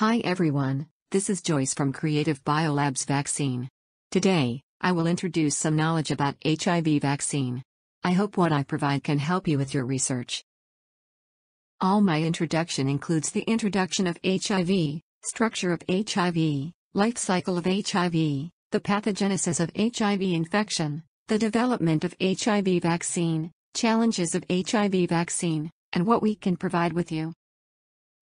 Hi everyone, this is Joyce from Creative Biolabs Vaccine. Today, I will introduce some knowledge about HIV vaccine. I hope what I provide can help you with your research. All my introduction includes the introduction of HIV, structure of HIV, life cycle of HIV, the pathogenesis of HIV infection, the development of HIV vaccine, challenges of HIV vaccine, and what we can provide with you.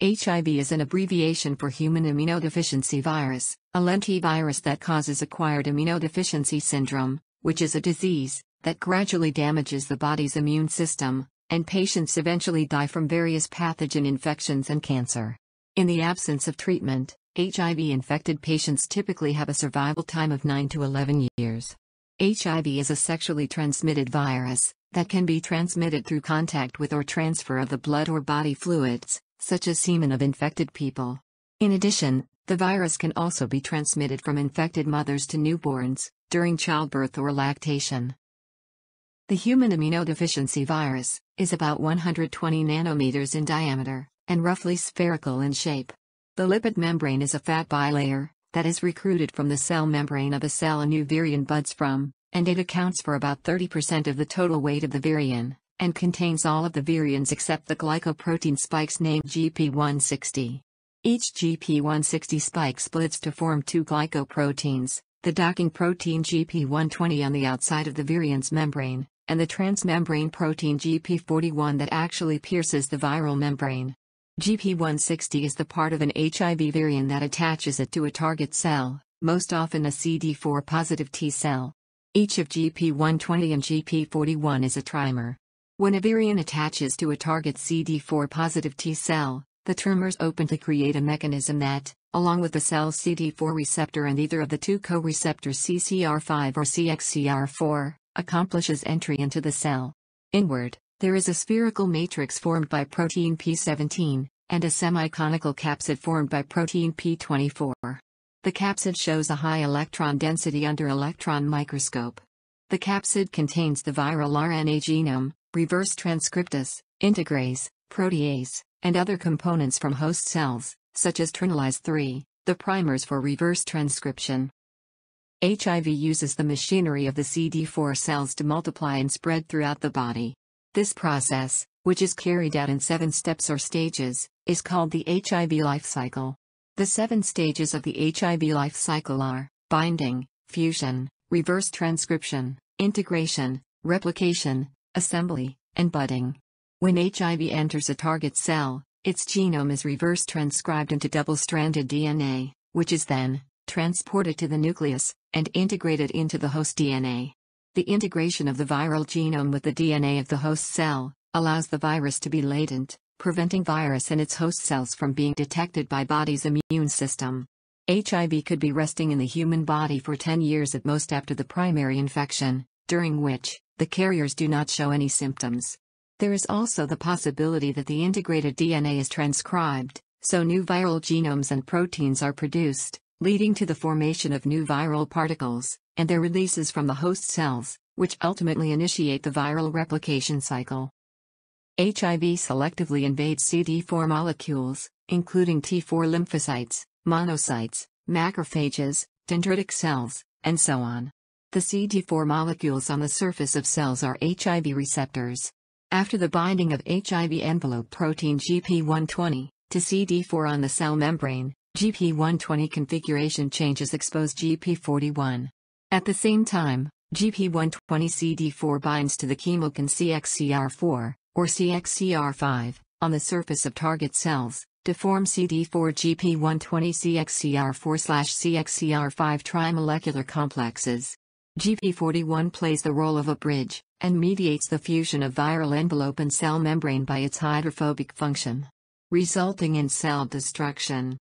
HIV is an abbreviation for human immunodeficiency virus, a lentivirus that causes acquired immunodeficiency syndrome, which is a disease that gradually damages the body's immune system, and patients eventually die from various pathogen infections and cancer. In the absence of treatment, HIV infected patients typically have a survival time of 9 to 11 years. HIV is a sexually transmitted virus that can be transmitted through contact with or transfer of the blood or body fluids, such as semen of infected people. In addition, the virus can also be transmitted from infected mothers to newborns, during childbirth or lactation. The human immunodeficiency virus is about 120 nanometers in diameter and roughly spherical in shape. The lipid membrane is a fat bilayer that is recruited from the cell membrane of a cell a new virion buds from, and it accounts for about 30% of the total weight of the virion and contains all of the virions except the glycoprotein spikes named GP160. Each GP160 spike splits to form two glycoproteins, the docking protein GP120 on the outside of the virion's membrane, and the transmembrane protein GP41 that actually pierces the viral membrane. GP160 is the part of an HIV virion that attaches it to a target cell, most often a CD4 positive T cell. Each of GP120 and GP41 is a trimer. When a virion attaches to a target CD4 positive T cell, the trimers open to create a mechanism that, along with the cell's CD4 receptor and either of the two co-receptors CCR5 or CXCR4, accomplishes entry into the cell. Inward, there is a spherical matrix formed by protein P17, and a semi-conical capsid formed by protein P24. The capsid shows a high electron density under electron microscope. The capsid contains the viral RNA genome, reverse transcriptase, integrase, protease, and other components from host cells, such as trinylase 3, the primers for reverse transcription. HIV uses the machinery of the CD4 cells to multiply and spread throughout the body. This process, which is carried out in seven steps or stages, is called the HIV life cycle. The seven stages of the HIV life cycle are binding, fusion, reverse transcription, integration, replication, assembly, and budding. When HIV enters a target cell, its genome is reverse transcribed into double-stranded DNA, which is then transported to the nucleus and integrated into the host DNA. The integration of the viral genome with the DNA of the host cell allows the virus to be latent, preventing virus and its host cells from being detected by body's immune system. HIV could be resting in the human body for 10 years at most after the primary infection, during which the carriers do not show any symptoms. There is also the possibility that the integrated DNA is transcribed, so new viral genomes and proteins are produced, leading to the formation of new viral particles, and their releases from the host cells, which ultimately initiate the viral replication cycle. HIV selectively invades CD4 molecules, including T4 lymphocytes, monocytes, macrophages, dendritic cells, and so on. The CD4 molecules on the surface of cells are HIV receptors. After the binding of HIV envelope protein GP120 to CD4 on the cell membrane, GP120 configuration changes expose GP41. At the same time, GP120 CD4 binds to the chemokine CXCR4, or CXCR5, on the surface of target cells, to form CD4 GP120 CXCR4-CXCR5 trimolecular complexes. GP41 plays the role of a bridge, and mediates the fusion of viral envelope and cell membrane by its hydrophobic function, resulting in cell destruction.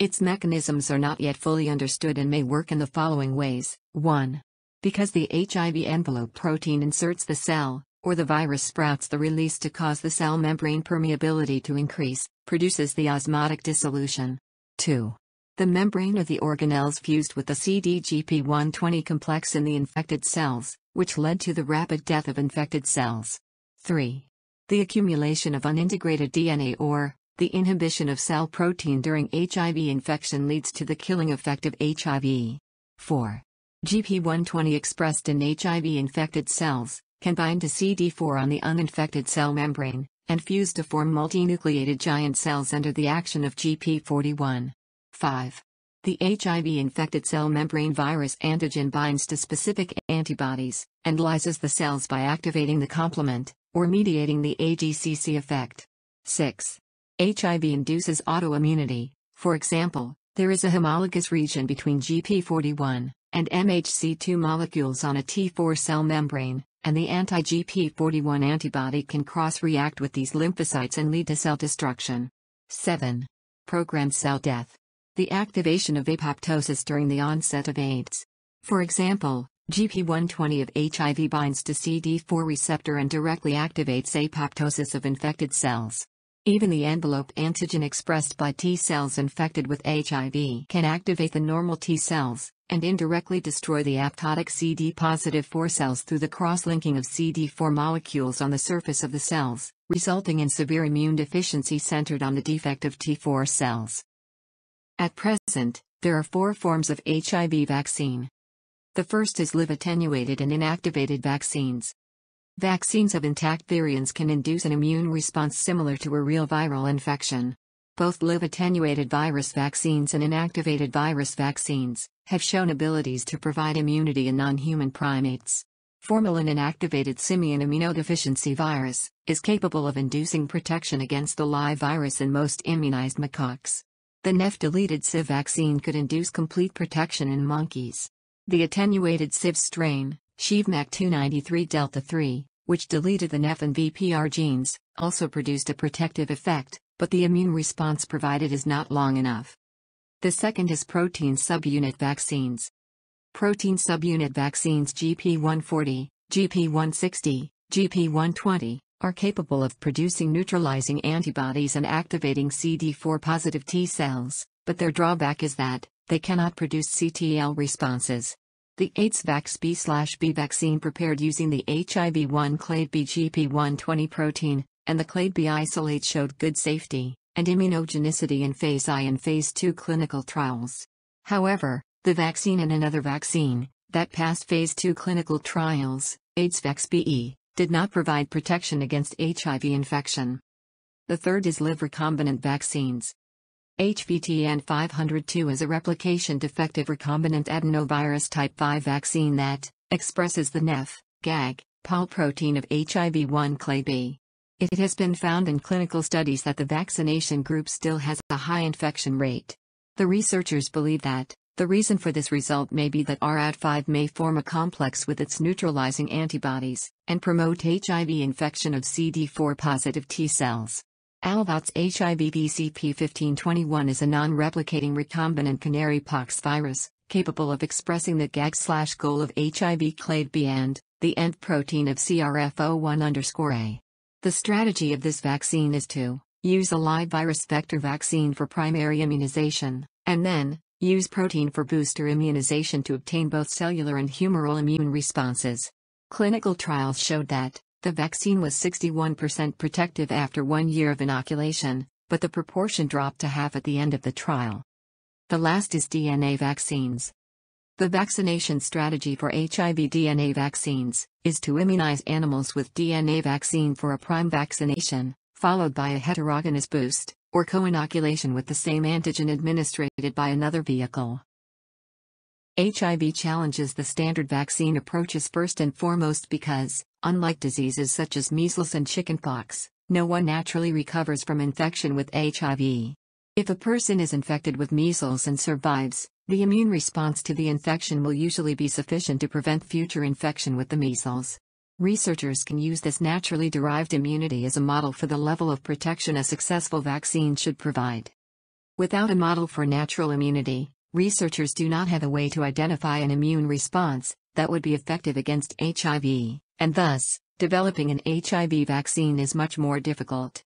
Its mechanisms are not yet fully understood and may work in the following ways 1. Because the HIV envelope protein inserts the cell, or the virus sprouts the release to cause the cell membrane permeability to increase, produces the osmotic dissolution. 2. The membrane of the organelles fused with the CDGP120 complex in the infected cells, which led to the rapid death of infected cells. 3. The accumulation of unintegrated DNA or The inhibition of cell protein during HIV infection leads to the killing effect of HIV. 4. GP120 expressed in HIV infected cells can bind to CD4 on the uninfected cell membrane and fuse to form multinucleated giant cells under the action of GP41. 5. The HIV infected cell membrane virus antigen binds to specific antibodies and lyses the cells by activating the complement or mediating the ADCC effect. 6. HIV induces autoimmunity, for example, there is a homologous region between GP41 and MHC2 molecules on a T4 cell membrane, and the anti-GP41 antibody can cross-react with these lymphocytes and lead to cell destruction. 7. Programmed cell death. The activation of apoptosis during the onset of AIDS. For example, GP120 of HIV binds to CD4 receptor and directly activates apoptosis of infected cells. Even the envelope antigen expressed by T cells infected with HIV can activate the normal T cells and indirectly destroy the apoptotic CD-positive 4 cells through the cross-linking of CD4 molecules on the surface of the cells, resulting in severe immune deficiency centered on the defective T4 cells. At present, there are four forms of HIV vaccine. The first is live attenuated and inactivated vaccines, Vaccines of intact virions can induce an immune response similar to a real viral infection. Both live attenuated virus vaccines and inactivated virus vaccines have shown abilities to provide immunity in non human primates. Formalin inactivated simian immunodeficiency virus is capable of inducing protection against the live virus in most immunized macaques. The NEF deleted CIV vaccine could induce complete protection in monkeys. The attenuated CIV strain, SHIVMAC 293 Delta 3, which deleted the NEF and VPR genes, also produced a protective effect, but the immune response provided is not long enough. The second is protein subunit vaccines. Protein subunit vaccines GP140, GP160, GP120 are capable of producing neutralizing antibodies and activating CD4 positive T cells, but their drawback is that they cannot produce CTL responses. The AIDS-VAX-B/B vaccine prepared using the HIV-1 clade B GP120 protein, and the clade B isolate showed good safety and immunogenicity in phase I and phase II clinical trials. However, the vaccine and another vaccine, that passed phase II clinical trials, AIDS-VAX-BE, did not provide protection against HIV infection. The third is live recombinant vaccines, HVTN 502 is a replication defective recombinant adenovirus type 5 vaccine that expresses the NEF, GAG, POL protein of HIV-1 clade B. It has been found in clinical studies that the vaccination group still has a high infection rate. The researchers believe that the reason for this result may be that RAD5 may form a complex with its neutralizing antibodies and promote HIV infection of CD4 positive T cells. Alvout's HIV VCP1521 is a non-replicating recombinant canary pox virus, capable of expressing the GAG slash goal of HIV clade B and the end protein of CRF01-A. The strategy of this vaccine is to use a live virus vector vaccine for primary immunization, and then use protein for booster immunization to obtain both cellular and humoral immune responses. Clinical trials showed that the vaccine was 61% protective after one year of inoculation, but the proportion dropped to half at the end of the trial. The last is DNA vaccines. The vaccination strategy for HIV DNA vaccines is to immunize animals with DNA vaccine for a prime vaccination, followed by a heterogeneous boost, or co-inoculation with the same antigen administered by another vehicle. HIV challenges the standard vaccine approaches first and foremost because, unlike diseases such as measles and chickenpox, no one naturally recovers from infection with HIV. If a person is infected with measles and survives, the immune response to the infection will usually be sufficient to prevent future infection with the measles. Researchers can use this naturally derived immunity as a model for the level of protection a successful vaccine should provide. Without a model for natural immunity, researchers do not have a way to identify an immune response that would be effective against HIV, and thus, developing an HIV vaccine is much more difficult.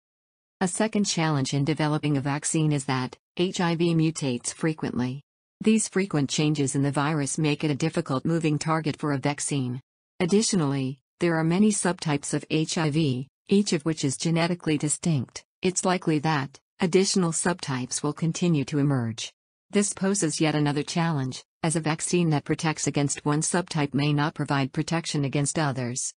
A second challenge in developing a vaccine is that HIV mutates frequently. These frequent changes in the virus make it a difficult moving target for a vaccine. Additionally, there are many subtypes of HIV, each of which is genetically distinct. It's likely that, Additional subtypes will continue to emerge. This poses yet another challenge, as a vaccine that protects against one subtype may not provide protection against others.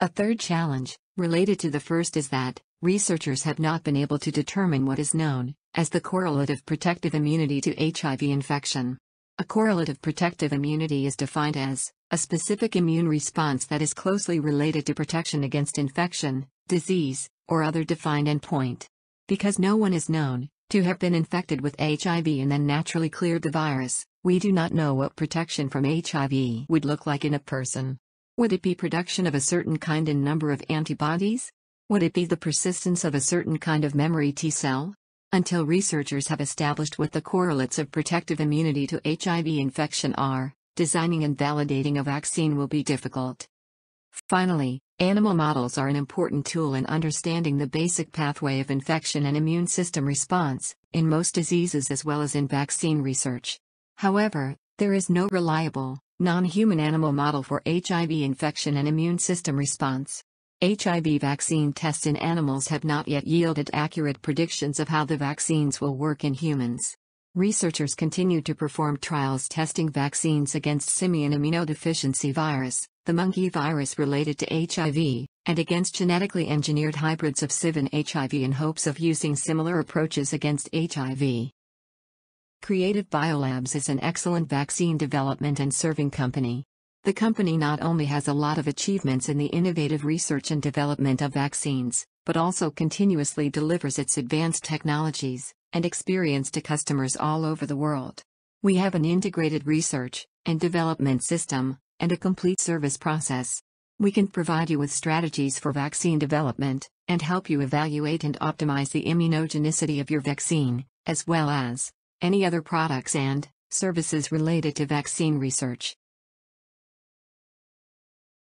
A third challenge, related to the first, is that researchers have not been able to determine what is known as the correlative protective immunity to HIV infection. A correlative protective immunity is defined as a specific immune response that is closely related to protection against infection, disease, or other defined endpoint. Because no one is known to have been infected with HIV and then naturally cleared the virus, we do not know what protection from HIV would look like in a person. Would it be production of a certain kind and number of antibodies? Would it be the persistence of a certain kind of memory T cell? Until researchers have established what the correlates of protective immunity to HIV infection are, designing and validating a vaccine will be difficult. Finally, animal models are an important tool in understanding the basic pathway of infection and immune system response, in most diseases as well as in vaccine research. However, there is no reliable, non-human animal model for HIV infection and immune system response. HIV vaccine tests in animals have not yet yielded accurate predictions of how the vaccines will work in humans. Researchers continue to perform trials testing vaccines against simian immunodeficiency virus, the monkey virus related to HIV, and against genetically engineered hybrids of CIV and HIV in hopes of using similar approaches against HIV. Creative Biolabs is an excellent vaccine development and serving company. The company not only has a lot of achievements in the innovative research and development of vaccines, but also continuously delivers its advanced technologies and experience to customers all over the world. We have an integrated research and development system and a complete service process. We can provide you with strategies for vaccine development and help you evaluate and optimize the immunogenicity of your vaccine, as well as any other products and services related to vaccine research.